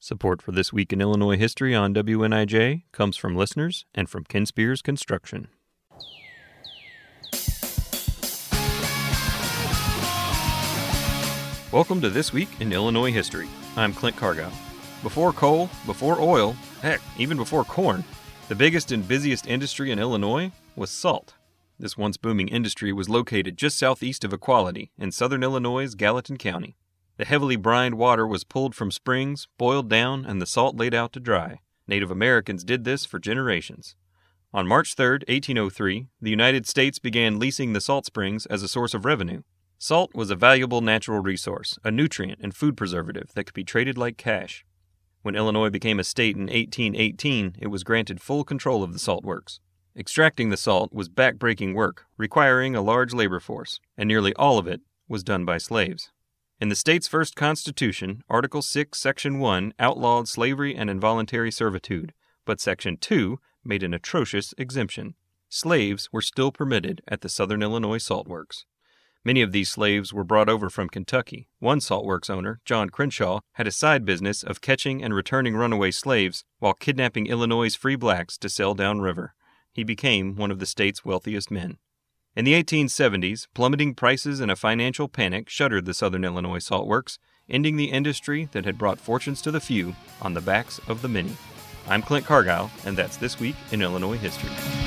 Support for This Week in Illinois History on WNIJ comes from listeners and from Ken Spears Construction. Welcome to This Week in Illinois History. I'm Clint Cargile. Before coal, before oil, heck, even before corn, the biggest and busiest industry in Illinois was salt. This once booming industry was located just southeast of Equality in southern Illinois' Gallatin County. The heavily brined water was pulled from springs, boiled down, and the salt laid out to dry. Native Americans did this for generations. On March 3, 1803, the United States began leasing the salt springs as a source of revenue. Salt was a valuable natural resource, a nutrient and food preservative that could be traded like cash. When Illinois became a state in 1818, it was granted full control of the salt works. Extracting the salt was backbreaking work, requiring a large labor force, and nearly all of it was done by slaves. In the state's first constitution, Article 6, Section 1 outlawed slavery and involuntary servitude, but Section 2 made an atrocious exemption. Slaves were still permitted at the Southern Illinois salt works. Many of these slaves were brought over from Kentucky. One salt works owner, John Crenshaw, had a side business of catching and returning runaway slaves while kidnapping Illinois' free blacks to sell downriver he became one of the state's wealthiest men. In the 1870s, plummeting prices and a financial panic shuttered the Southern Illinois Salt Works, ending the industry that had brought fortunes to the few on the backs of the many. I'm Clint Cargile, and that's This Week in Illinois History.